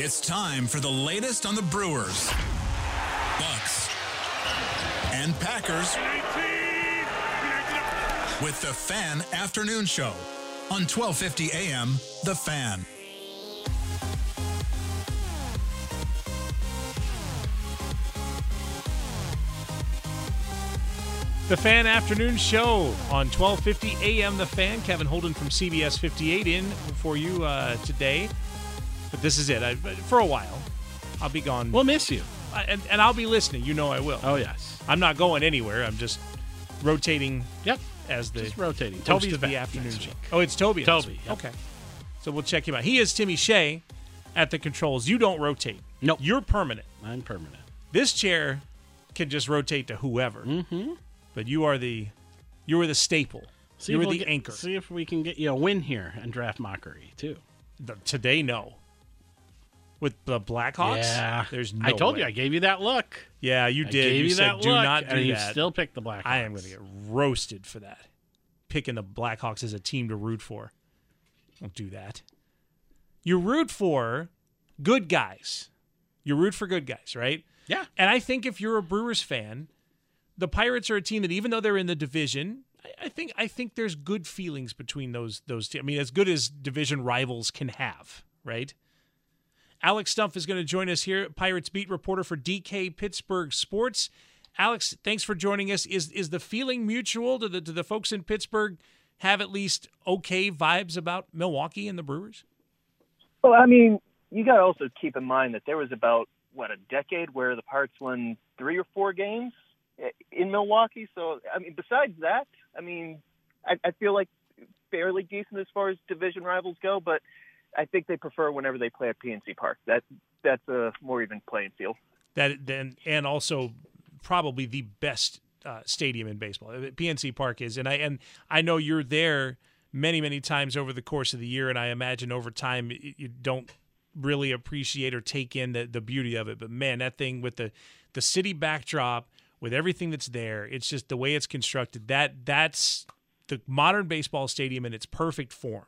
It's time for the latest on the Brewers, Bucks, and Packers with the Fan Afternoon Show on 1250 AM The Fan. The Fan Afternoon Show on 12:50 a.m. The Fan. Kevin Holden from CBS 58 in for you uh, today. But this is it. I, for a while, I'll be gone. We'll miss you. I- and, and I'll be listening. You know I will. Oh yes. I'm not going anywhere. I'm just rotating Yep. as the Just rotating. Toby's the afternoon show. Oh, it's Toby. Toby, yep. Okay. So we'll check him out. He is Timmy Shea at the controls. You don't rotate. Nope. You're permanent. I'm permanent. This chair can just rotate to whoever. Mm-hmm. But you are the you are the staple. See you are we'll the get- anchor. See if we can get you a win here and draft mockery too. The- today, no. With the Blackhawks, Yeah. there's no. I told way. you I gave you that look. Yeah, you I did. you, you, said, do look, not do and you that. still picked the Blackhawks. I am going to get roasted for that. Picking the Blackhawks as a team to root for. Don't do that. You root for good guys. You root for good guys, right? Yeah. And I think if you're a Brewers fan, the Pirates are a team that even though they're in the division, I, I think I think there's good feelings between those those teams. I mean, as good as division rivals can have, right? Alex Stumpf is going to join us here, Pirates beat reporter for DK Pittsburgh Sports. Alex, thanks for joining us. Is is the feeling mutual? Do the do the folks in Pittsburgh have at least okay vibes about Milwaukee and the Brewers? Well, I mean, you got to also keep in mind that there was about what a decade where the Pirates won three or four games eh, in Milwaukee. So, I mean, besides that, I mean, I, I feel like fairly decent as far as division rivals go, but I think they prefer whenever they play at PNC Park. That that's a more even playing field. That then and also probably the best uh, stadium in baseball. Uh, PNC Park is, and I and I know you're there many many times over the course of the year, and I imagine over time you don't really appreciate or take in the the beauty of it. But man, that thing with the the city backdrop with everything that's there, it's just the way it's constructed. That that's the modern baseball stadium in its perfect form.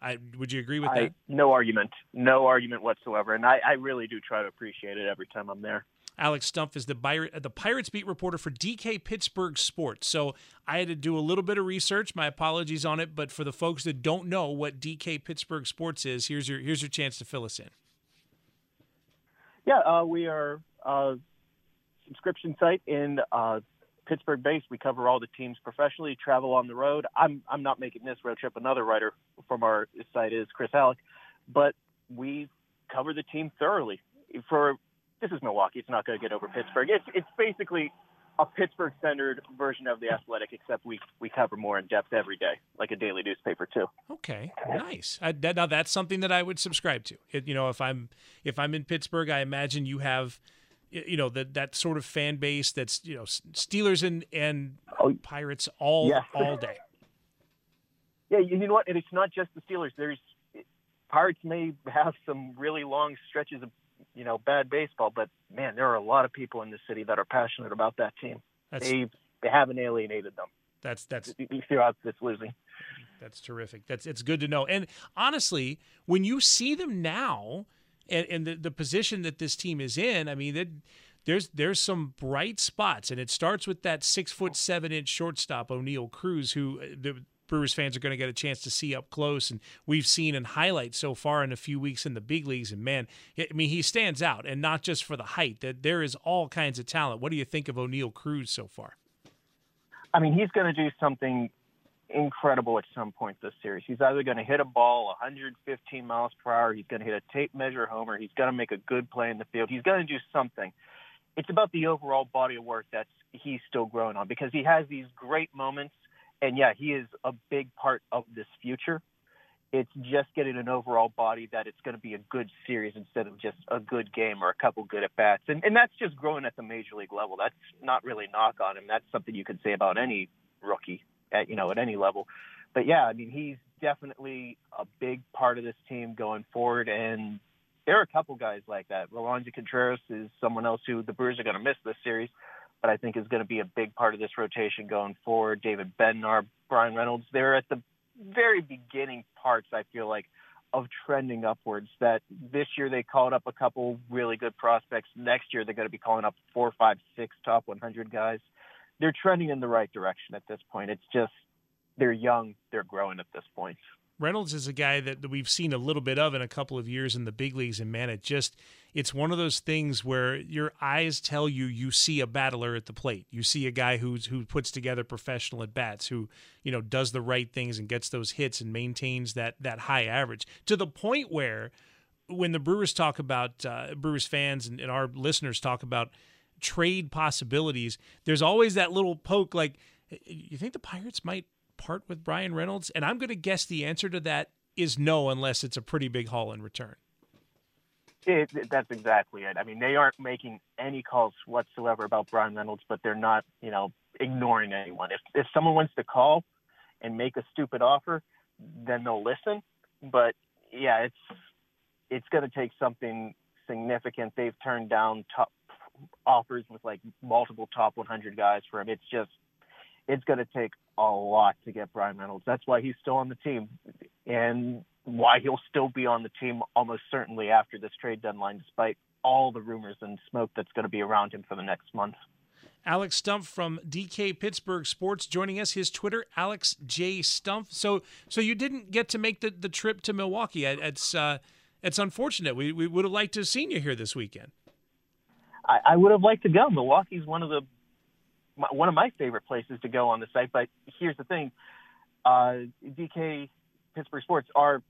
I would you agree with I, that? no argument, no argument whatsoever, and I, I really do try to appreciate it every time I'm there. Alex Stumpf is the, the Pirates beat reporter for DK Pittsburgh Sports. So I had to do a little bit of research. My apologies on it, but for the folks that don't know what DK Pittsburgh Sports is, here's your here's your chance to fill us in. Yeah, uh, we are a subscription site in uh, Pittsburgh based. We cover all the teams professionally, travel on the road. I'm I'm not making this road trip. Another writer from our site is Chris Alec, but we cover the team thoroughly. For this is Milwaukee. It's not going to get over Pittsburgh. It's it's basically a Pittsburgh centered version of the Athletic, except we we cover more in depth every day, like a daily newspaper too. Okay, nice. I, that, now that's something that I would subscribe to. It, you know, if I'm if I'm in Pittsburgh, I imagine you have, you know, that that sort of fan base that's you know Steelers and and Oh, Pirates all yeah. all day. Yeah, you you know what? And it's not just the Steelers. There's Pirates may have some really long stretches of you know bad baseball, but man, there are a lot of people in the city that are passionate about that team. That's They they haven't alienated them that's that's throughout this losing. That's terrific. That's it's good to know. And honestly, when you see them now, and, and the, the position that this team is in, I mean, that there's there's some bright spots, and it starts with that six foot seven inch shortstop Oneil Cruz, who uh, the, Brewers fans are going to get a chance to see up close, and we've seen in highlights so far in a few weeks in the big leagues. And man, I mean, he stands out, and not just for the height. That there is all kinds of talent. What do you think of Oneil Cruz so far? I mean, he's going to do something incredible at some point this series. He's either going to hit a ball 115 miles per hour, he's going to hit a tape measure homer, he's going to make a good play in the field, he's going to do something. It's about the overall body of work that he's still growing on because he has these great moments, and yeah, he is a big part of this future. It's just getting an overall body that it's going to be a good series instead of just a good game or a couple good at bats, and and that's just growing at the major league level. That's not really knock on him. That's something you could say about any rookie at you know at any level. But yeah, I mean he's definitely a big part of this team going forward, and there are a couple guys like that. Roansy Contreras is someone else who the Brewers are going to miss this series, but I think is going to be a big part of this rotation going forward. David Bednar, Bryan Reynolds, they're at the very beginning parts. I feel like of trending upwards. That this year they called up a couple really good prospects. Next year they're going to be calling up four, five, six top 100 guys they're trending in the right direction at this point. It's just they're young, they're growing at this point. Reynolds is a guy that we've seen a little bit of in a couple of years in the big leagues, and man, it just it's one of those things where your eyes tell you you see a battler at the plate. You see a guy who's who puts together professional at bats, who you know does the right things and gets those hits and maintains that that high average to the point where when the Brewers talk about uh, Brewers fans and, and our listeners talk about trade possibilities, there's always that little poke like, you think the Pirates might part with Bryan Reynolds? And I'm going to guess the answer to that is no, unless it's a pretty big haul in return. It, that's exactly it. I mean, they aren't making any calls whatsoever about Bryan Reynolds, but they're not, you know, ignoring anyone. If if someone wants to call and make a stupid offer, then they'll listen. But yeah, it's it's going to take something significant. They've turned down top offers with like multiple top 100 guys for him. It's just it's going to take a lot to get Bryan Reynolds. That's why he's still on the team, and why he'll still be on the team almost certainly after this trade deadline, despite all the rumors and smoke that's going to be around him for the next month. Alex Stumpf from DK Pittsburgh Sports joining us. His Twitter, Alex J Stumpf. So, so you didn't get to make the, the trip to Milwaukee. It's uh, it's unfortunate. We we would have liked to have seen you here this weekend. I, I would have liked to go. Milwaukee's one of the one of my favorite places to go on the site. But here's the thing: uh, DK Pittsburgh Sports, our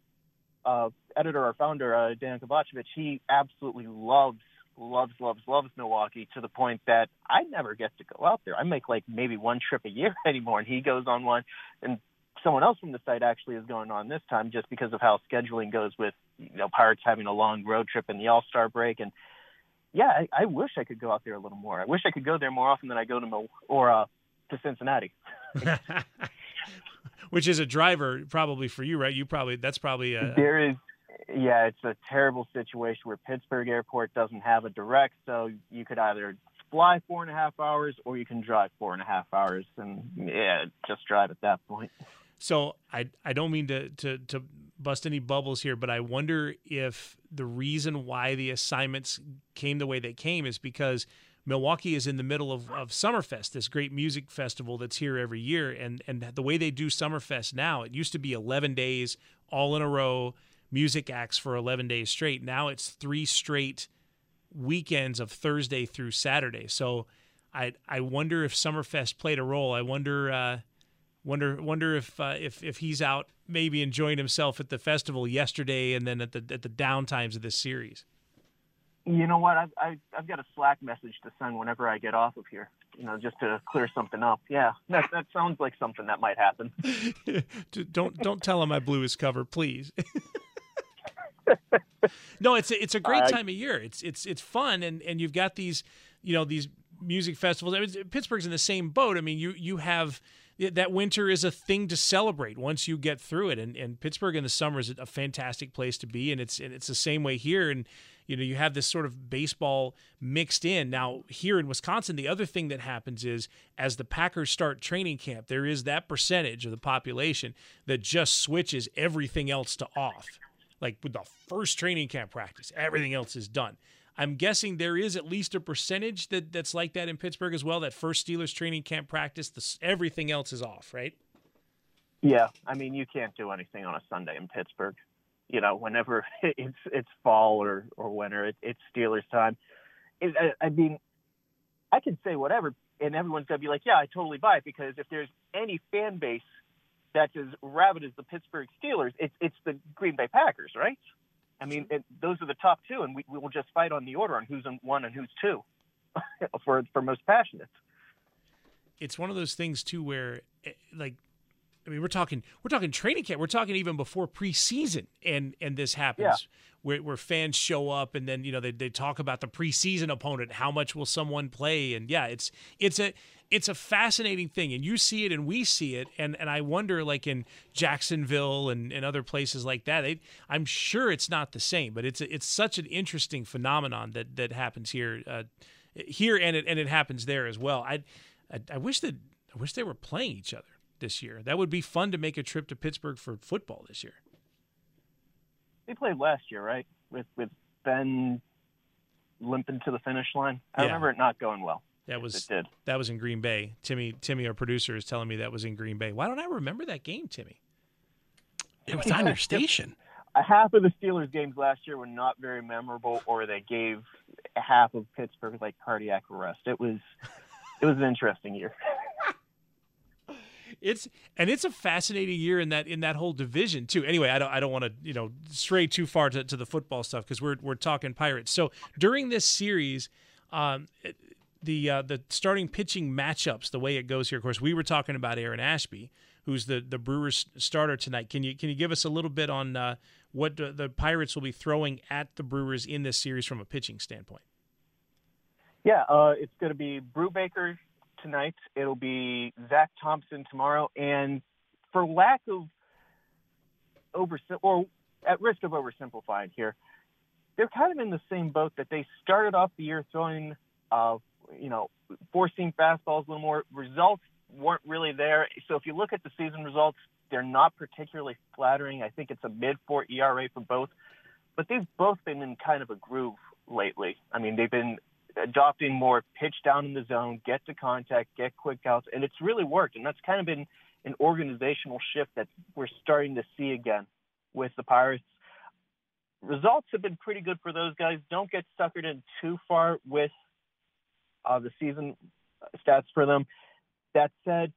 uh, editor, our founder, uh, Dan Kovacevic, he absolutely loves, loves, loves, loves Milwaukee to the point that I never get to go out there. I make like maybe one trip a year anymore, and he goes on one, and someone else from the site actually is going on this time just because of how scheduling goes with you know Pirates having a long road trip in the All Star break and yeah, I, I wish I could go out there a little more. I wish I could go there more often than I go to Mil- or uh, to Cincinnati. Which is a driver probably for you, right? You probably that's probably a there is. Yeah, it's a terrible situation where Pittsburgh Airport doesn't have a direct, so you could either fly four and a half hours or you can drive four and a half hours, and yeah, just drive at that point. So I I don't mean to to to bust any bubbles here, but I wonder if the reason why the assignments came the way they came is because Milwaukee is in the middle of, of Summerfest, this great music festival that's here every year. And, and the way they do Summerfest now, it used to be 11 days all in a row, music acts for 11 days straight. Now it's three straight weekends of Thursday through Saturday. So I, I wonder if Summerfest played a role. I wonder, uh, wonder, wonder if, uh, if, if he's out maybe enjoying himself at the festival yesterday and then at the at the down times of this series? You know what? I've, I've, I've got a Slack message to send whenever I get off of here. You know, just to clear something up. Yeah, that that sounds like something that might happen. don't don't tell him I blew his cover, please. no, it's a, it's a great time of year. It's it's it's fun, and and you've got these you know these music festivals. I mean, Pittsburgh's in the same boat. I mean, you you have that winter is a thing to celebrate once you get through it. And, and Pittsburgh in the summer is a fantastic place to be, and it's and it's the same way here. And you know you have this sort of baseball mixed in now here in Wisconsin. The other thing that happens is as the Packers start training camp, there is that percentage of the population that just switches everything else to off. Like with the first training camp practice, everything else is done. I'm guessing there is at least a percentage that that's like that in Pittsburgh as well. That first Steelers training camp practice, the, everything else is off, right? Yeah, I mean, you can't do anything on a Sunday in Pittsburgh. You know, whenever it's it's fall or or winter, it, it's Steelers time. It, I, I mean, I can say whatever, and everyone's gonna be like, "Yeah, I totally buy it." Because if there's any fan base that's as rabid as the Pittsburgh Steelers, it's it's the Green Bay Packers, right? I mean, it, those are the top two, and we, we will just fight on the order on who's one and who's two for for most passionate. It's one of those things too where, eh, like, I mean, we're talking we're talking training camp. We're talking even before preseason, and and this happens Yeah. where where fans show up, and then you know they they talk about the preseason opponent. How much will someone play? And yeah, it's it's a it's a fascinating thing, and you see it, and we see it, and and I wonder, like in Jacksonville and, and other places like that, they, I'm sure it's not the same, but it's a, it's such an interesting phenomenon that that happens here, uh, here, and it and it happens there as well. I, I I wish that I wish they were playing each other this year. That would be fun to make a trip to Pittsburgh for football this year. They played last year, right? With with Ben limping to the finish line. I Yeah. remember it not going well. That was It did. that was in Green Bay. Timmy Timmy, our producer, is telling me that was in Green Bay. Why don't I remember that game, Timmy? It was on your station. A half of the Steelers games last year were not very memorable, or they gave half of Pittsburgh like cardiac arrest. It was it was an interesting year. It's and it's a fascinating year in that in that whole division too. Anyway, I don't I don't want to you know stray too far to, to the football stuff because we're we're talking Pirates. So during this series, um, the uh, the starting pitching matchups, the way it goes here. Of course, we were talking about Aaron Ashby, who's the the Brewers starter tonight. Can you can you give us a little bit on uh, what the, Pirates will be throwing at the Brewers in this series from a pitching standpoint? Yeah, uh, it's going to be Brew Brubaker tonight. It'll be Zach Thompson tomorrow, and for lack of over or at risk of oversimplifying here, they're kind of in the same boat that they started off the year throwing, uh, you know, forcing fastballs a little more. Results weren't really there. So if you look at the season results, they're not particularly flattering. I think it's a mid four ERA for both, but they've both been in kind of a groove lately. I mean, they've been adopting more pitch down in the zone, get to contact, get quick outs, and it's really worked. And that's kind of been an organizational shift that we're starting to see again with the Pirates. Results have been pretty good for those guys. Don't get suckered in too far with uh, the season stats for them. That said,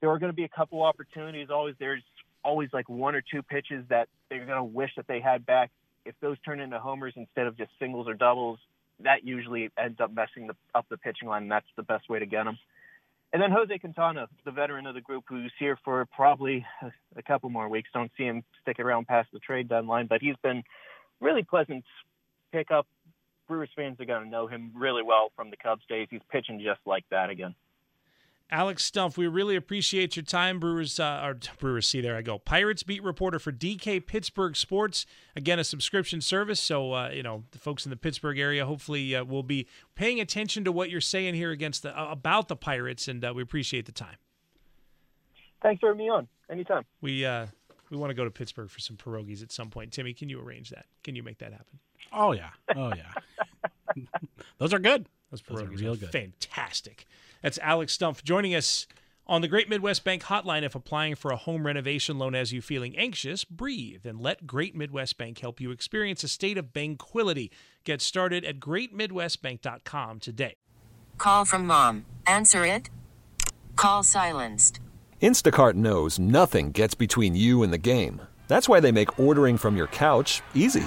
there are going to be a couple opportunities. Always there's always like one or two pitches that they're going to wish that they had back. If those turn into homers instead of just singles or doubles, that usually ends up messing the, up the pitching line. And that's the best way to get them. And then Jose Quintana, the veteran of the group, who's here for probably a, a couple more weeks. Don't see him stick around past the trade deadline, but he's been really pleasant pickup. Brewers fans are going to know him really well from the Cubs days. He's pitching just like that again. Alex Stumpf, we really appreciate your time. Brewers, uh, or Brewers, see there I go. Pirates beat reporter for DK Pittsburgh Sports. Again, a subscription service, so uh, you know the folks in the Pittsburgh area hopefully uh, will be paying attention to what you're saying here against the uh, about the Pirates, and uh, we appreciate the time. Thanks for having me on. Anytime. We uh, we want to go to Pittsburgh for some pierogies at some point. Timmy, can you arrange that? Can you make that happen? Oh yeah. Oh yeah. Those are good. Those Those are pierogies real are good. fantastic. That's Alex Stumpf joining us on the Great Midwest Bank Hotline. If applying for a home renovation loan has you feeling anxious, breathe and let Great Midwest Bank help you experience a state of banquility. Get started at greatmidwestbank.com today. Call from mom. Answer it. Call silenced. Instacart knows nothing gets between you and the game. That's why they make ordering from your couch easy.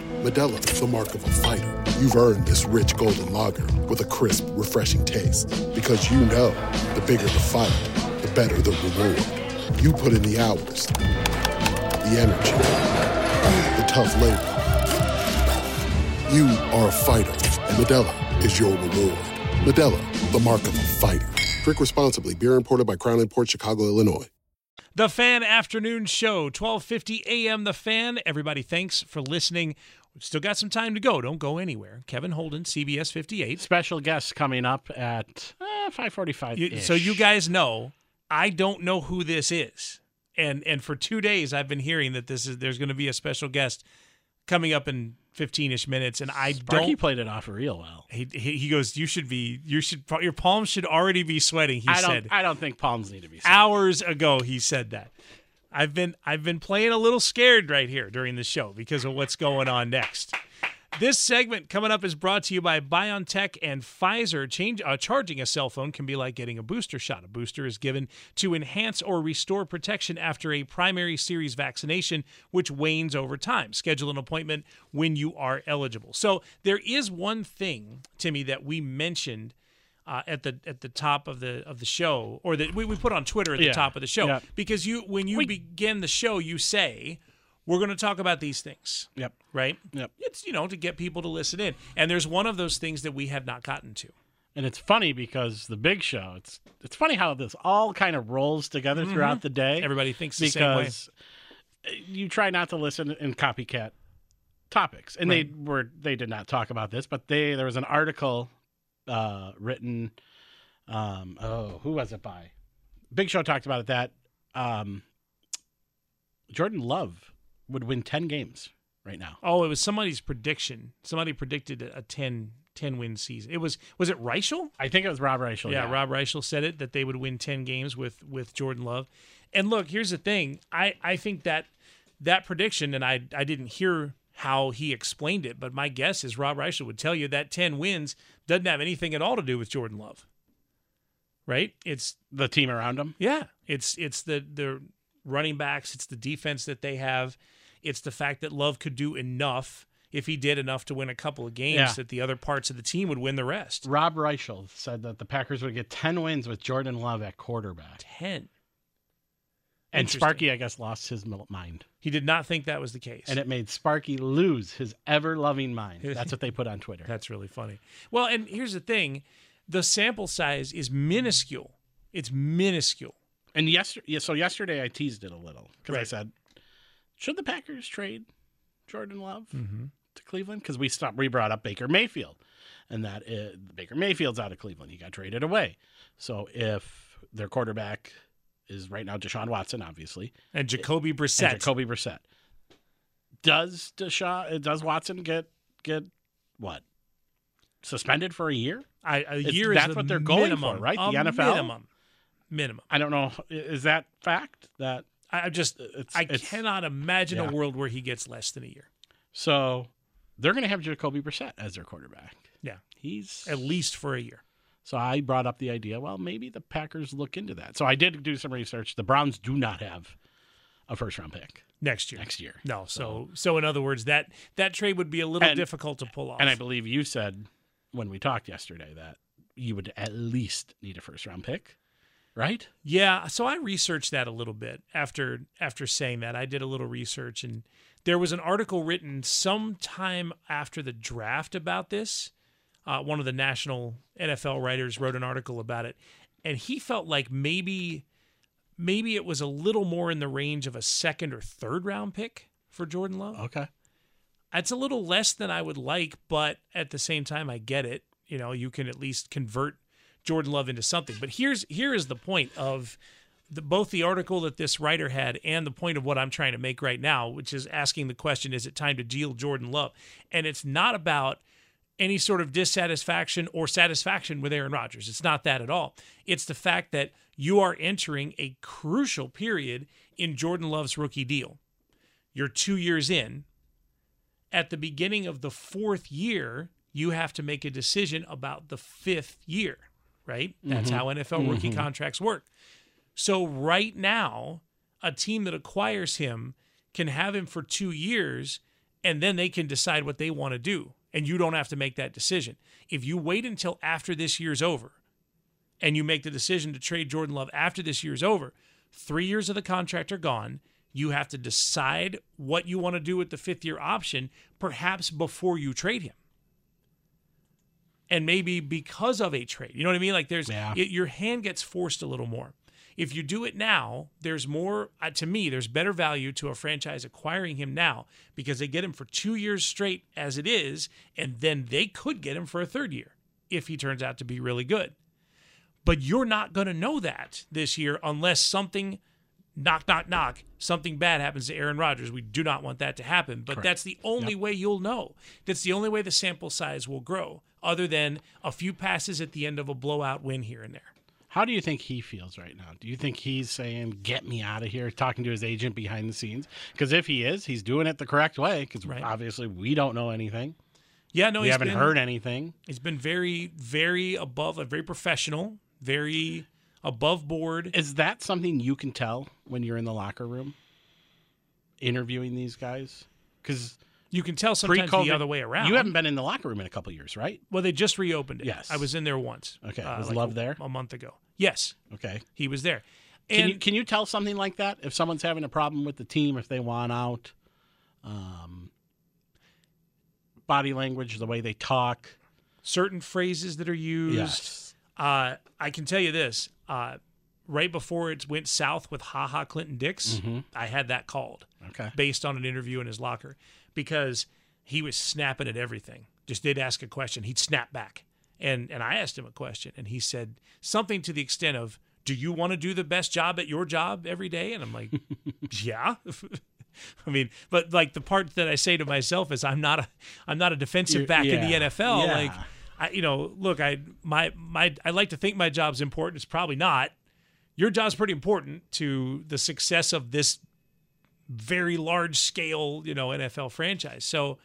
Modelo is the mark of a fighter. You've earned this rich golden lager with a crisp, refreshing taste. Because you know the bigger the fight, the better the reward. You put in the hours, the energy, the tough labor. You are a fighter, and Modelo is your reward. Modelo, the mark of a fighter. Drink responsibly. Beer imported by Crown Port Chicago, Illinois. The Fan Afternoon Show, 12:50 a.m. The Fan. Everybody, thanks for listening. We've still got some time to go. Don't go anywhere. Kevin Holden, CBS 58. Special guest coming up at uh, 5:45. You- so you guys know, I don't know who this is, and and for two days I've been hearing that this is there's going to be a special guest coming up in 15ish minutes, and I Sparky don't. He played it off real well. He, he he goes. You should be. You should. Your palms should already be sweating. He I don't. said I don't think palms need to be. Sweating. Hours ago. He said that. I've been I've been playing a little scared right here during the show because of what's going on next. This segment coming up is brought to you by BioNTech and Pfizer. Change, uh, charging a cell phone can be like getting a booster shot. A booster is given to enhance or restore protection after a primary series vaccination, which wanes over time. Schedule an appointment when you are eligible. So there is one thing, Timmy, that we mentioned uh, at the at the top of the of the show, or that we, we put on Twitter at Yeah. the top of the show, because you when you begin the show, you say we're going to talk about these things Yep. right? Yep. It's you know to get people to listen in, and there's one of those things that we have not gotten to. And it's funny because the big show. It's it's funny how this all kind of rolls together throughout the day. Mm-hmm. Everybody thinks the same way. because you try not to listen in copycat topics, and they were they did not talk about this, but they there was an article uh, written. Um, oh, who was it by? Big Show talked about it that um, Jordan Love would win ten games right now. Oh, it was somebody's prediction. Somebody predicted a 10, 10 win season. It was was it Reischel? I think it was Rob Reischel. yeah, Rob Reischel said it that they would win ten games with with Jordan Love. And look, here's the thing. I I think that that prediction, and I I didn't hear how he explained it, but my guess is Rob Reischel would tell you that ten wins doesn't have anything at all to do with Jordan Love. Right? It's the team around him. Yeah, it's it's the the running backs, it's the defense that they have, it's the fact that Love could do enough if he did enough to win a couple of games Yeah. that the other parts of the team would win the rest. Rob Reischel said that the Packers would get 10 wins with Jordan Love at quarterback. 10. And Sparky, I guess, lost his mind. He did not think that was the case. And it made Sparky lose his ever loving mind. That's what they put on Twitter. That's really funny. Well, and here's the thing, the sample size is minuscule. It's minuscule. And yesterday, yeah, so yesterday I teased it a little because I said, should the Packers trade Jordan Love Mm-hmm. to Cleveland? Because we stopped, we brought up Baker Mayfield, and that uh, Baker Mayfield's out of Cleveland. He got traded away. So if their quarterback is right now Deshaun Watson, obviously, And Jacoby Brissett. and Jacoby Brissett, does Deshaun, does Watson get get what suspended for a year? I, a It's- year that's is what they're going minimum, for, right? The NFL? minimum. Minimum. I don't know. Is that fact? That I I just uh, it's, I it's- cannot imagine yeah. a world where he gets less than a year. So they're going to have Jacoby Brissett as their quarterback. Yeah. He's At least for a year. So I brought up the idea. Well, maybe the Packers look into that. So I did do some research. The Browns do not have a first round pick next year. Next year. No, so so in other words, that that trade would be a little And- difficult to pull off. And I believe you said when we talked yesterday that you would at least need a first round pick, right? Yeah, so I researched that a little bit after after saying that. I did a little research and there was an article written sometime after the draft about this. Uh, one of the national NFL writers wrote an article about it, and he felt like maybe maybe it was a little more in the range of a second or third round pick for Jordan Love. Okay. It's a little less than I would like, but at the same time, I get it. You know, you can at least convert Jordan Love into something. But here's here is the point of the, both the article that this writer had and the point of what I'm trying to make right now, which is asking the question: Is it time to deal Jordan Love? And it's not about any sort of dissatisfaction or satisfaction with Aaron Rodgers. It's not that at all. It's the fact that you are entering a crucial period in Jordan Love's rookie deal. You're two years in at the beginning of the fourth year, you have to make a decision about the fifth year, right? That's Mhm. how NFL rookie Mhm. contracts work. So, right now, a team that acquires him can have him for two years and then they can decide what they want to do. And you don't have to make that decision. If you wait until after this year's over and you make the decision to trade Jordan Love after this year's over, three years of the contract are gone. You have to decide what you want to do with the fifth year option, perhaps before you trade him. And maybe because of a trade. You know what I mean? Like there's Yeah. it, your hand gets forced a little more. If you do it now, there's more uh, to me. There's better value to a franchise acquiring him now because they get him for two years straight as it is, and then they could get him for a third year if he turns out to be really good. But you're not going to know that this year unless something knock knock knock something bad happens to Aaron Rodgers. We do not want that to happen, but that's the only way you'll know. That's the only way the sample size will grow other than a few passes at the end of a blowout win here and there. How do you think he feels right now? Do you think he's saying, "Get me out of here," talking to his agent behind the scenes? Because if he is, he's doing it the correct way. Because Right. obviously we don't know anything. Yeah, no, we he's haven't been- heard anything. He's been very, very above, uh, very professional, very above board. Is that something you can tell when you're in the locker room interviewing these guys? Because You can tell sometimes the other way around. You haven't been in the locker room in a couple years, right? Well, they just reopened it. Yes. I was in there once. Okay. uh, Was like Love a- there? a month ago? Yes, Okay. he was there. Can you can you tell something like that if someone's having a problem with the team if they want out? Um, body language, the way they talk. certain phrases that are used. Yes. Uh, I can tell you this. Uh, right before it went south with Ha Ha Clinton Dix, Mm-hmm. I had that called Okay. based on an interview in his locker because he was snapping at everything. Just did ask a question, he'd snap back. And and I asked him a question, and he said something to the extent of, "Do you want to do the best job at your job every day?" And I'm like, "Yeah." I mean, but like the part that I say to myself is, I'm not a I'm not a defensive back in the NFL. yeah. Like, I you know, look, I my my I like to think my job's important. It's probably not. Your job's pretty important to the success of this very large scale, you know, NFL franchise. So,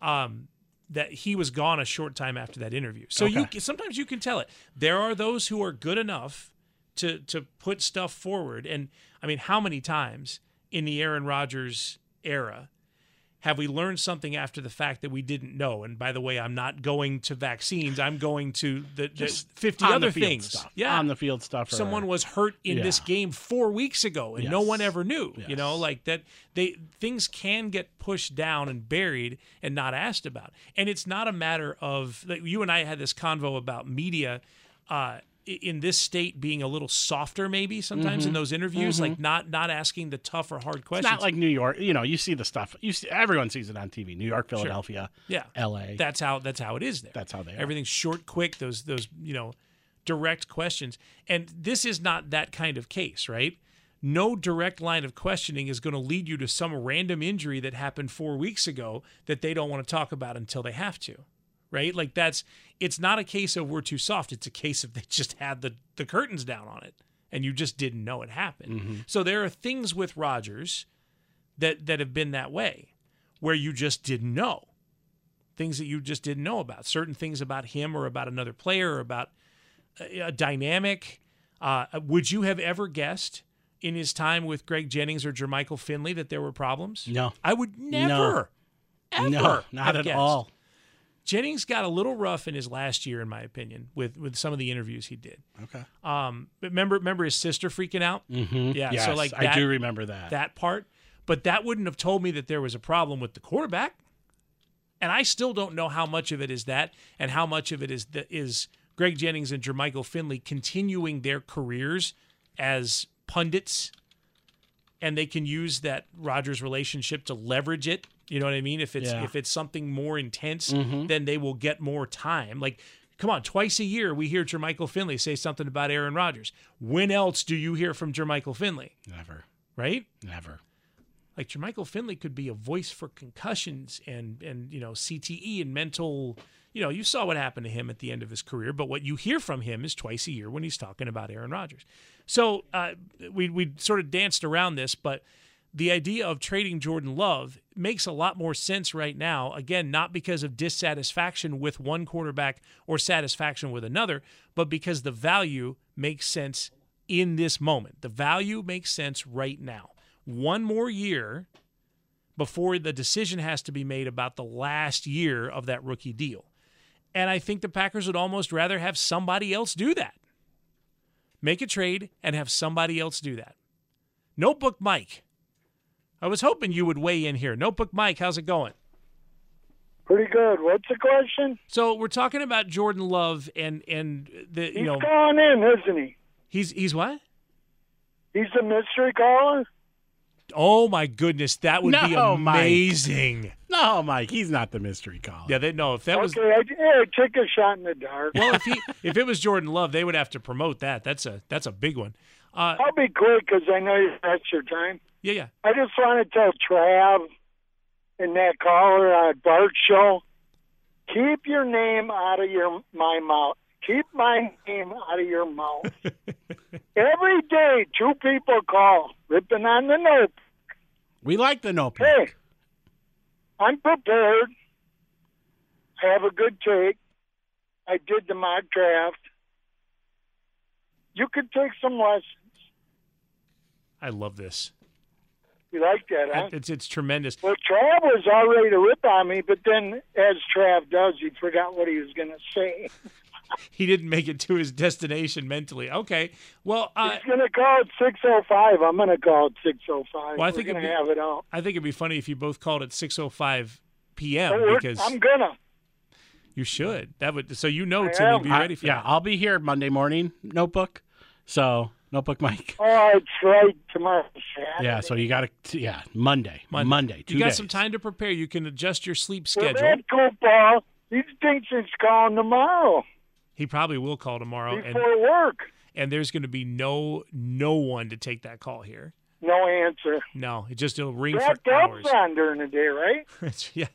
um, that he was gone a short time after that interview. So you sometimes you can tell it. There are those who are good enough to to put stuff forward, and I mean, how many times in the Aaron Rodgers era have we learned something after the fact that we didn't know? And by the way, I'm not going to vaccines. I'm going to the, the 50 on other the things. stuff. Yeah, On the field stuff. or- someone was hurt in this game four weeks ago and no one ever knew you know like that they things can get pushed down and buried and not asked about and it's not a matter of like you and i had this convo about media uh in this state being a little softer maybe sometimes in those interviews like not not asking the tough or hard Mm-hmm. It's questions not like New York. You know, you see the stuff. You see, everyone sees it on TV. New York, Philadelphia, yeah L.A. that's how that's how it is there That's how they are. everything's short quick those those you know direct questions and this is not that kind of case right no direct line of questioning is going to lead you to some random injury that happened 4 weeks ago that they don't want to talk about until they have to right? Like that's it's not a case of we're too soft. It's a case of they just had the the curtains down on it and you just didn't know it happened. So there are things with Rodgers that that have been that way where you just didn't know. Things that you just didn't know about. Certain things about him or about another player or about a, a dynamic. Uh, would you have ever guessed in his time with Greg Jennings or Jermichael Finley that there were problems? No. I would never ever no, not at guessed. all. Jennings got a little rough in his last year in my opinion with with some of the interviews he did Okay. um but remember remember his sister freaking out Mm-hmm. Yeah, so, Yes, like, I do remember that. that part, but that wouldn't have told me that there was a problem with the quarterback. And I still don't know how much of it is that, and how much of it is that is Greg Jennings and Jermichael Finley continuing their careers as pundits, and they can use that Rodgers relationship to leverage it. You know what I mean? If it's Yeah. if it's something more intense, Mm-hmm. then they will get more time. Like. Come on, twice a year we hear Jermichael Finley say something about Aaron Rodgers. When else do you hear from Jermichael Finley? never, Right? never. like Jermichael Finley could be a voice for concussions and and you know CTE and mental. You know, you saw what happened to him at the end of his career, but what you hear from him is twice a year when he's talking about Aaron Rodgers. So uh, we we sort of danced around this, but the idea of trading Jordan Love makes a lot more sense right now. Again, not because of dissatisfaction with one quarterback or satisfaction with another, but because the value makes sense in this moment. The value makes sense right now. One more year before the decision has to be made about the last year of that rookie deal. And I think the Packers would almost rather have somebody else do that. Make a trade and have somebody else do that. Notebook Mike. I was hoping you would weigh in here. Notebook Mike, how's it going? Pretty good. What's the question? So we're talking about Jordan Love and and the you He's know calling in, isn't he? he's he's what? He's a mystery caller. Oh my goodness, that would be No, Mike. amazing. No, Mike, he's not the mystery caller. Yeah, they no if that was okay, I, yeah, take a shot in the dark. well if he if it was Jordan Love, they would have to promote that. That's a that's a big one. Uh, I'll be quick because I know you that's your time. Yeah, yeah. I just want to tell Trav and that caller on Bart show, keep your name out of your my mouth. Keep my name out of your mouth. Every day, two people call, ripping on the note. We like the notebook. Hey, I'm prepared. I have a good take. I did the mock draft. You could take some lessons. I love this. You like that, huh? It's it's tremendous. Well, Trav was all ready to rip on me, but then, as Trav does, he forgot what he was going to say. He didn't make it to his destination mentally. Okay. Well, uh, He's going to call it 605. I'm going to call it 605. Well, I We're think going it'd to be- have it out. I think it'd be funny if you both called at 6:05 p.m. Oh, because I'm going to. you should. That would so you know I Timmy am. be ready for yeah, that. I'll be here Monday morning, notebook. So, notebook Mike. Oh, it's right tomorrow. Saturday. Yeah, so you got to, yeah, Monday. Monday. two you got days. some time to prepare. You can adjust your sleep schedule. Well, schedule. that football, he thinks it's calling tomorrow He probably will call tomorrow, and before work. and there's going to be no no one to take that call here. No answer. No, it just it'll ring That for hours. Dub's on during the day, right? yeah.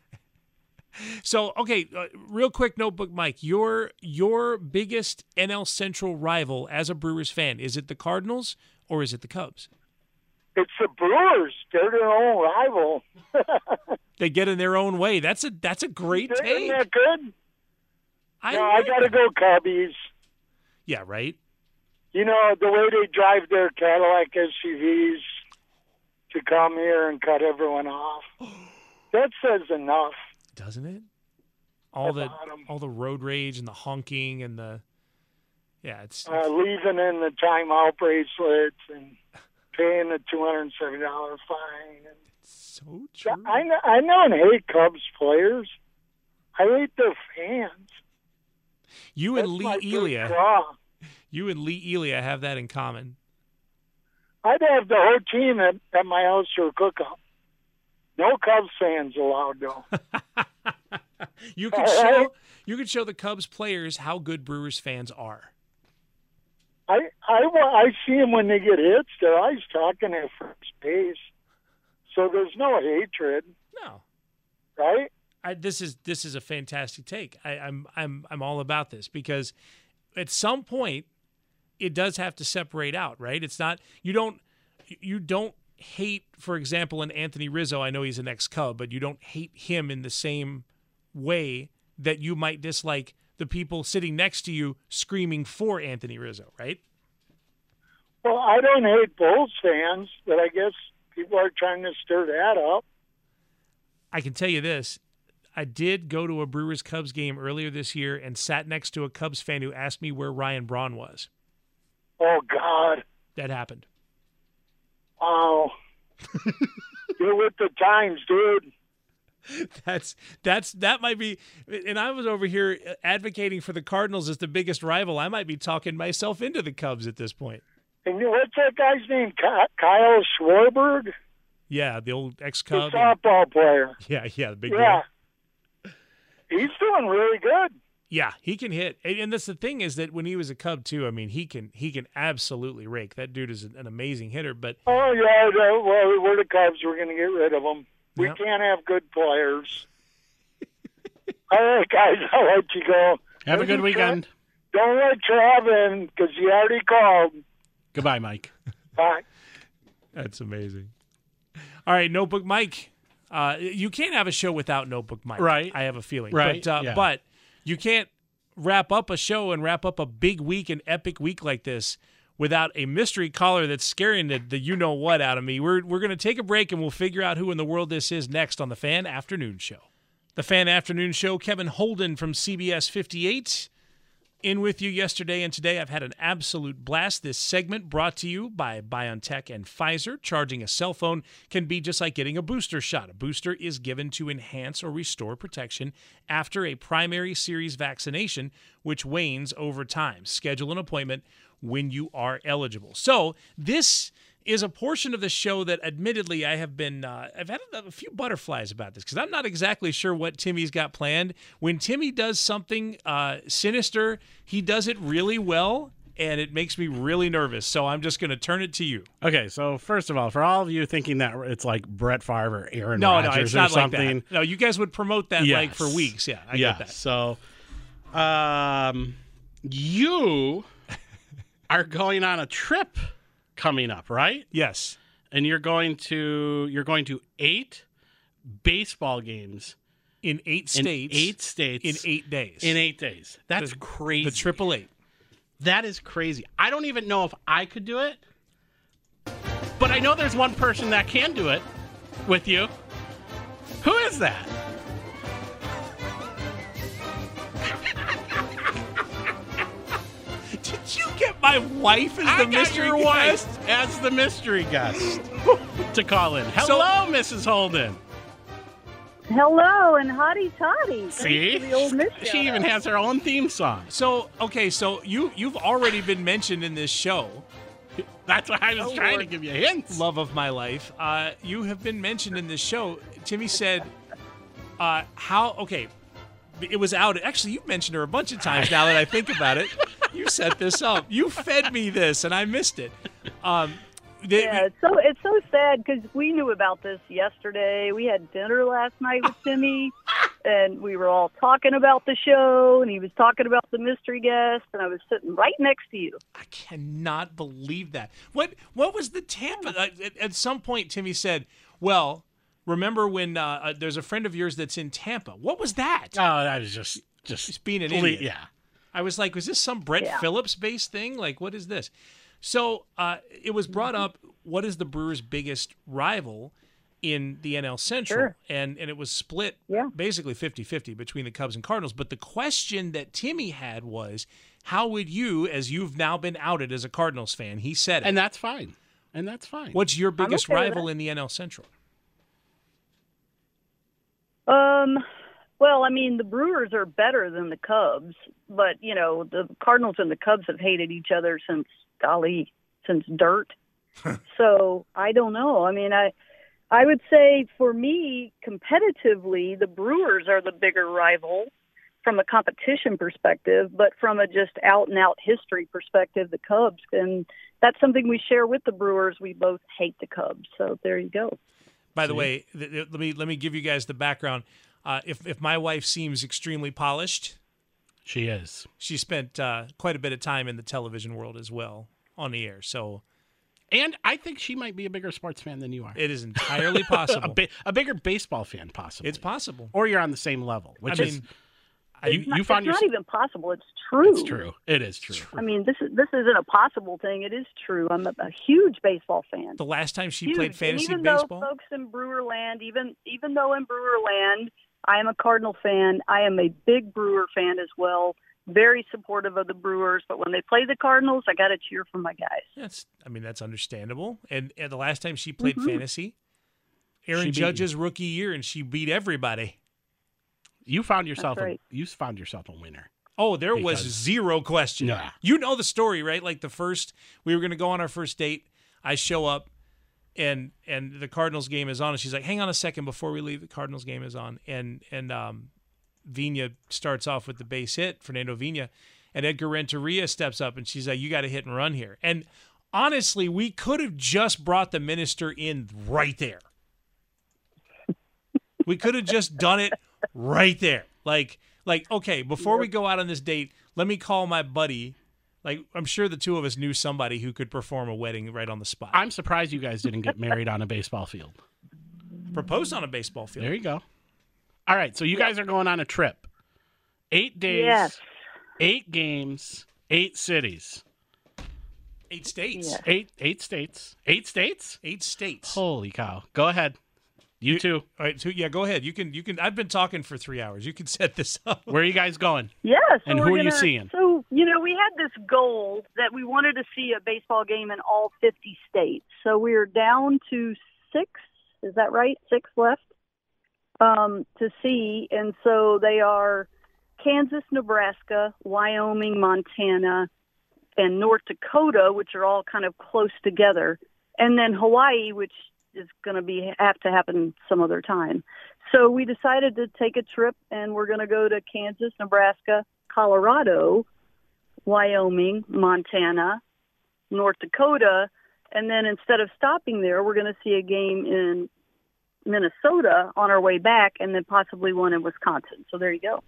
So okay, uh, real quick notebook, Mike. Your your biggest NL Central rival as a Brewers fan is it the Cardinals or is it the Cubs? It's the Brewers. They're their own rival. They get in their own way. That's a that's a great Isn't take. that good? I no, I got to go Cubbies. Yeah, right. You know, the way they drive their Cadillac SUVs to come here and cut everyone off. That says enough. Doesn't it? All the About 'em. all the road rage and the honking and the yeah, it's Uh, leaving in the timeout bracelets and paying the two hundred and seventy dollar fine. And so true. I know, I don't hate Cubs players. I hate their fans. You That's and Lee Elia, you and Lee Elia have that in common. I'd have the whole team at, at my house for a cookout. No Cubs fans allowed though. You could show right. you could show the Cubs players how good Brewers fans are. I I I see them when they get hits. They're always talking at first base, so there's no hatred, No, right? I, this is this is a fantastic take. I, I'm I'm I'm all about this because at some point it does have to separate out, right? It's not you don't you don't hate, for example, an Anthony Rizzo. I know he's an ex Cub, but you don't hate him in the same way that you might dislike the people sitting next to you screaming for Anthony Rizzo, right? Well, I don't hate Bulls fans, but I guess people are trying to stir that up. I can tell you this. I did go to a Brewers Cubs game earlier this year and sat next to a Cubs fan who asked me where Ryan Braun was. Oh God! That happened. Wow! Oh. You're with the times, dude. That's that's that might be and I was over here advocating for the Cardinals as the biggest rival. I might be talking myself into the Cubs at this point. And what's that guy's name? Kyle Schwarberg, Yeah, the old ex-Cub. softball player. Yeah, yeah, the big Yeah, guy. he's doing really good. Yeah, he can hit. And, and that's the thing is that when he was a Cub too, I mean, he can he can absolutely rake. That dude is an, an amazing hitter, but Oh yeah, the, well, we're the Cubs. We're going to get rid of them. We Yep. can't have good players. All right, guys, I'll let you go. Have a good Maybe Trav- weekend. Don't let Trav in because he already called. Goodbye, Mike. Bye. That's amazing. All right, Notebook Mike. Uh, you can't have a show without Notebook Mike. Right. I have a feeling. Right, But, uh, yeah. but you can't wrap up a show and wrap up a big week, an epic week like this without a mystery caller that's scaring the, the you know what out of me. We're we're going to take a break and we'll figure out who in the world this is next on the Fan Afternoon Show. The Fan Afternoon Show, Kevin Holden from CBS 58 in with you yesterday and today. I've had an absolute blast. This segment brought to you by BioNTech and Pfizer. Charging a cell phone can be just like getting a booster shot. A booster is given to enhance or restore protection after a primary series vaccination, which wanes over time. Schedule an appointment when you are eligible. So, this is a portion of the show that admittedly I have been uh, I've had a, a few butterflies about this because I'm not exactly sure what Timmy's got planned. When Timmy does something uh, sinister, he does it really well. And it makes me really nervous, so I'm just going to turn it to you. Okay, so first of all, for all of you thinking that it's like Brett Favre or Aaron No, Rodgers no, it's or not like something, that. No, you guys would promote that like for weeks. Yeah, I yeah. get that. So, um, you are going on a trip coming up, right? Yes. And you're going to you're going to eight baseball games In eight in states, eight states in eight days. in eight days. That's The- crazy. the triple eight. That is crazy. I don't even know if I could do it, but I know there's one person that can do it with you. Who is that? My wife as the I got mystery your guest? wife as the mystery guest to call in. So- Hello, Mrs. Holden. Hello and hotty toddy. See, the Ole Miss she even has her own theme song. So okay, so you you've already been mentioned in this show. That's why I was Oh, trying Lord. to give you hints. Love of my life. Uh, you have been mentioned in this show. Timmy said, uh, "How? Okay, it was out. Actually, you've mentioned her a bunch of times. Now that I think about it, you set this up. You fed me this, and I missed it. Um, the- Yeah, it's so it's so sad because we knew about this yesterday. We had dinner last night with Timmy, and we were all talking about the show, and he was talking about the mystery guest, and I was sitting right next to you. I cannot believe that. What what was the Tampa? uh, At, at some point, Timmy said, "Well, remember when uh, uh, there's a friend of yours that's in Tampa? What was that? Oh, that was just just Just being an ple- idiot. Yeah. I was like, was this some Brett Yeah. Phillips based thing? Like, what is this? So uh, it was brought up. What is the Brewers' biggest rival in the NL Central? Sure. And and it was split Yeah. basically 50-50 between the Cubs and Cardinals. But the question that Timmy had was, how would you, as you've now been outed as a Cardinals fan, he said it. And that's fine. And that's fine. What's your biggest okay rival in the NL Central? Um, well, I mean, the Brewers are better than the Cubs, but you know, the Cardinals and the Cubs have hated each other since golly, since dirt. so I don't know. I mean, I I would say for me, competitively, the Brewers are the bigger rival from a competition perspective, but from a just out and out history perspective, the Cubs. And that's something we share with the Brewers. We both hate the Cubs. So there you go. By the way, th- th- let me let me give you guys the background. Uh, if if my wife seems extremely polished, she is. she spent uh, quite a bit of time in the television world as well on the air. So And I think she might be a bigger sports fan than you are. it is entirely possible. a, bi- a bigger baseball fan, possibly. it's possible. or you're on the same level, which I is mean, you, It's not, you found it's your. not even possible. It's true. It's true. It is true. I mean, this is this isn't a possible thing. It is true. I'm a, a huge baseball fan. The last time she Huge. played And fantasy even baseball, though folks in Brewerland, even even though in Brewerland, I am a Cardinal fan. I am a big Brewer fan as well. Very supportive of the Brewers, but when they play the Cardinals, I got to cheer for my guys. that's I mean that's understandable. And, and the last time she played Mm-hmm. fantasy, Aaron She Judge's rookie year, and she beat everybody. You found yourself. right. A, you found yourself a winner. Oh, there was zero question. Yeah. You know the story, right? Like the first we were going to go on our first date. I show up and and the Cardinals game is on and she's like, "Hang on a second before we leave. The Cardinals game is on." And and um Vina starts off with the base hit, Fernando Vina, and Edgar Renteria steps up and she's like, "You got to hit and run here." And honestly, we could have just brought the minister in right there. We could have just done it right there. Like, like, okay, before we go out on this date, let me call my buddy. Like, I'm sure the two of us knew somebody who could perform a wedding right on the spot. I'm surprised you guys didn't get married on a baseball field. Proposed on a baseball field. There you go. All right, so you guys are going on a trip. Eight days, Yes. eight games, eight cities. Eight states. Eight eight states. Eight states. Eight states. Holy cow! Go ahead. You, too. All right. So yeah, go ahead. You can. You can. I've been talking for three hours. You can set this up. Where are you guys going? Yeah. So And we're who are you seeing? So, you know, we had this goal that we wanted to see a baseball game in all 50 states. So we are down to six. Is that right? Six left um, to see. And so they are Kansas, Nebraska, Wyoming, Montana, and North Dakota, which are all kind of close together. And then Hawaii, which is going to be have to happen some other time. So we decided to take a trip, and we're going to go to Kansas, Nebraska, Colorado, Wyoming, Montana, North Dakota, and then instead of stopping there, we're going to see a game in Minnesota on our way back, and then possibly one in Wisconsin. So there you go.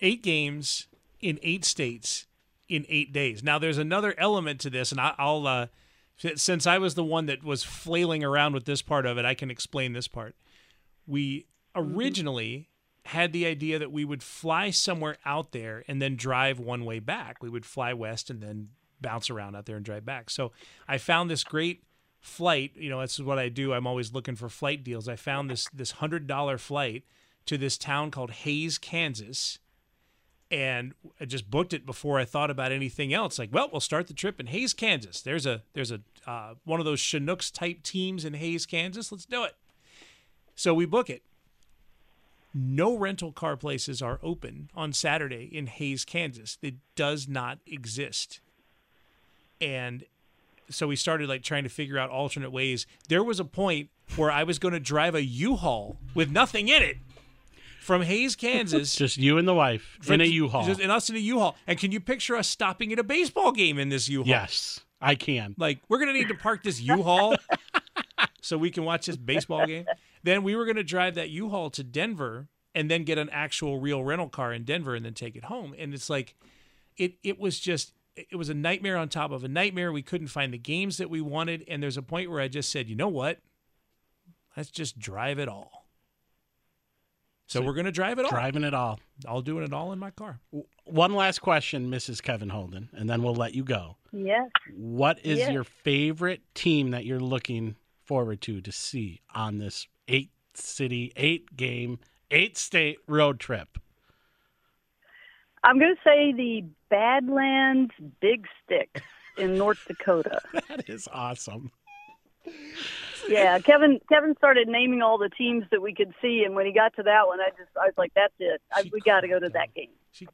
eight games in eight states in eight days. Now, there's another element to this, and I'll, uh, since I was the one that was flailing around with this part of it, I can explain this part. We originally had the idea that we would fly somewhere out there and then drive one way back. We would fly west and then bounce around out there and drive back. So I found this great flight. You know, this is what I do. I'm always looking for flight deals. I found this this hundred dollar flight to this town called Hays, Kansas and I just booked it before I thought about anything else. Like, well, we'll start the trip in Hays, Kansas. There's a there's a uh, one of those Chinooks type teams in Hays, Kansas. Let's do it. So we book it. No rental car places are open on Saturday in Hays, Kansas. It does not exist. And so we started like trying to figure out alternate ways. There was a point where I was going to drive a U-Haul with nothing in it from Hays, Kansas. Just you and the wife in a U-Haul. Just- and us in a U-Haul. And can you picture us stopping at a baseball game in this U-Haul? Yes, I can. Like we're gonna need to park this U-Haul so we can watch this baseball game. Then we were gonna drive that U-Haul to Denver and then get an actual real rental car in Denver and then take it home. And it's like, it it was just it was a nightmare on top of a nightmare. We couldn't find the games that we wanted, and there's a point where I just said, you know what? Let's just drive it all. So, we're gonna drive it all. Driving it all. I'll doing it all in my car. One last question, Mrs. Kevin Holden, and then we'll let you go. Yes. What is Yes. your favorite team that you're looking forward to to see on this eight city, eight game, eight state road trip? I'm going to say the Badlands Big Stick in North Dakota. That is awesome. yeah, Kevin. Kevin started naming all the teams that we could see, and when he got to that one, I just I was like, "That's it. I, we got to go to that game.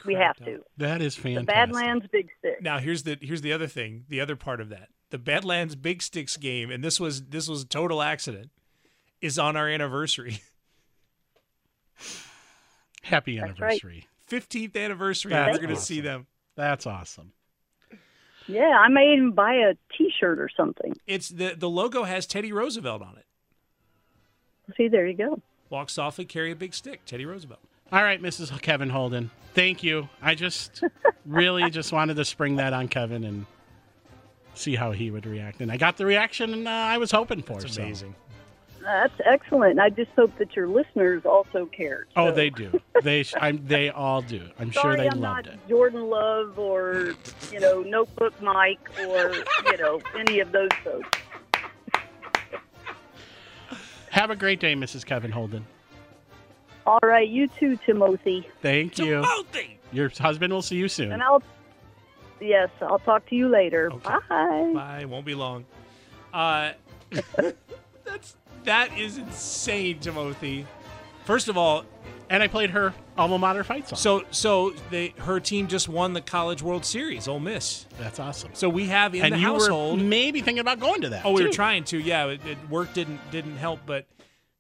We have to." That is The fantastic. Badlands Big Stick. Now here's the here's the other thing, the other part of that. The Badlands Big Sticks game, and this was this was a total accident, is on our anniversary. Happy That's right. anniversary. Fifteenth anniversary. That's we're gonna see them. That's awesome. Yeah, I may even buy a T-shirt or something. It's the the logo has Teddy Roosevelt on it. See, there you go. Walk softly, carry a big stick. Teddy Roosevelt. All right, Mrs. Kevin Holden. Thank you. I just really just wanted to spring that on Kevin and see how he would react. And I got the reaction uh, I was hoping for. It's so. Amazing. That's excellent. I just hope that your listeners also cared. Oh, they do. They I'm, they all do. I'm sure they I'm loved not it. Jordan Love or you know Notebook Mike or you know any of those folks. Have a great day, Mrs. Kevin Holden. All right, you too, Timothy. Thank you. Your husband will see you soon. And I'll yes, I'll talk to you later. Bye. Bye. Won't be long. Uh, that's that is insane, Timothy. First of all, and I played her alma mater fight song. So so they her team just won the College World Series, Ole Miss. That's awesome. So we have in and the you household were maybe thinking about going to that. Oh, we were too. trying to. Yeah, it, it work didn't didn't help, but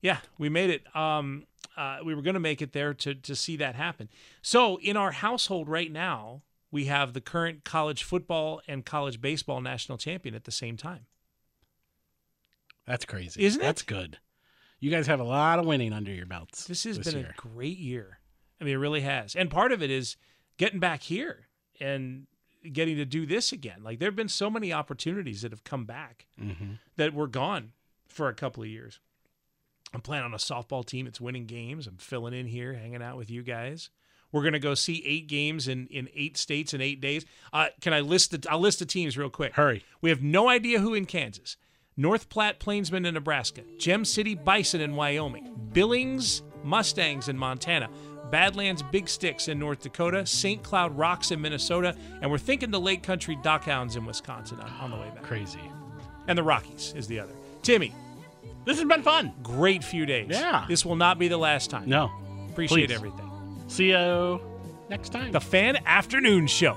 yeah, we made it. Um, uh, we were going to make it there to to see that happen. So in our household right now, we have the current college football and college baseball national champion at the same time. That's crazy. Isn't it? That's good. You guys have a lot of winning under your belts. This has this been year. a great year. I mean, it really has. And part of it is getting back here and getting to do this again. Like there have been so many opportunities that have come back Mhm. that were gone for a couple of years. I'm playing on a softball team that's winning games. I'm filling in here, hanging out with you guys. We're going to go see eight games in, in eight states in eight days. Uh, can I list the? I'll list the teams real quick. Hurry. We have no idea who in Kansas. North Platte Plainsmen in Nebraska, Gem City Bison in Wyoming, Billings Mustangs in Montana, Badlands Big Sticks in North Dakota, St. Cloud Rox in Minnesota, and we're thinking the Lake Country DockHounds in Wisconsin on, on the way back. Crazy. And the Rockies is the other. Timmy, This has been fun. great few days. Yeah. This will not be the last time. No. Appreciate Please. everything. See you next time. The Fan Afternoon Show.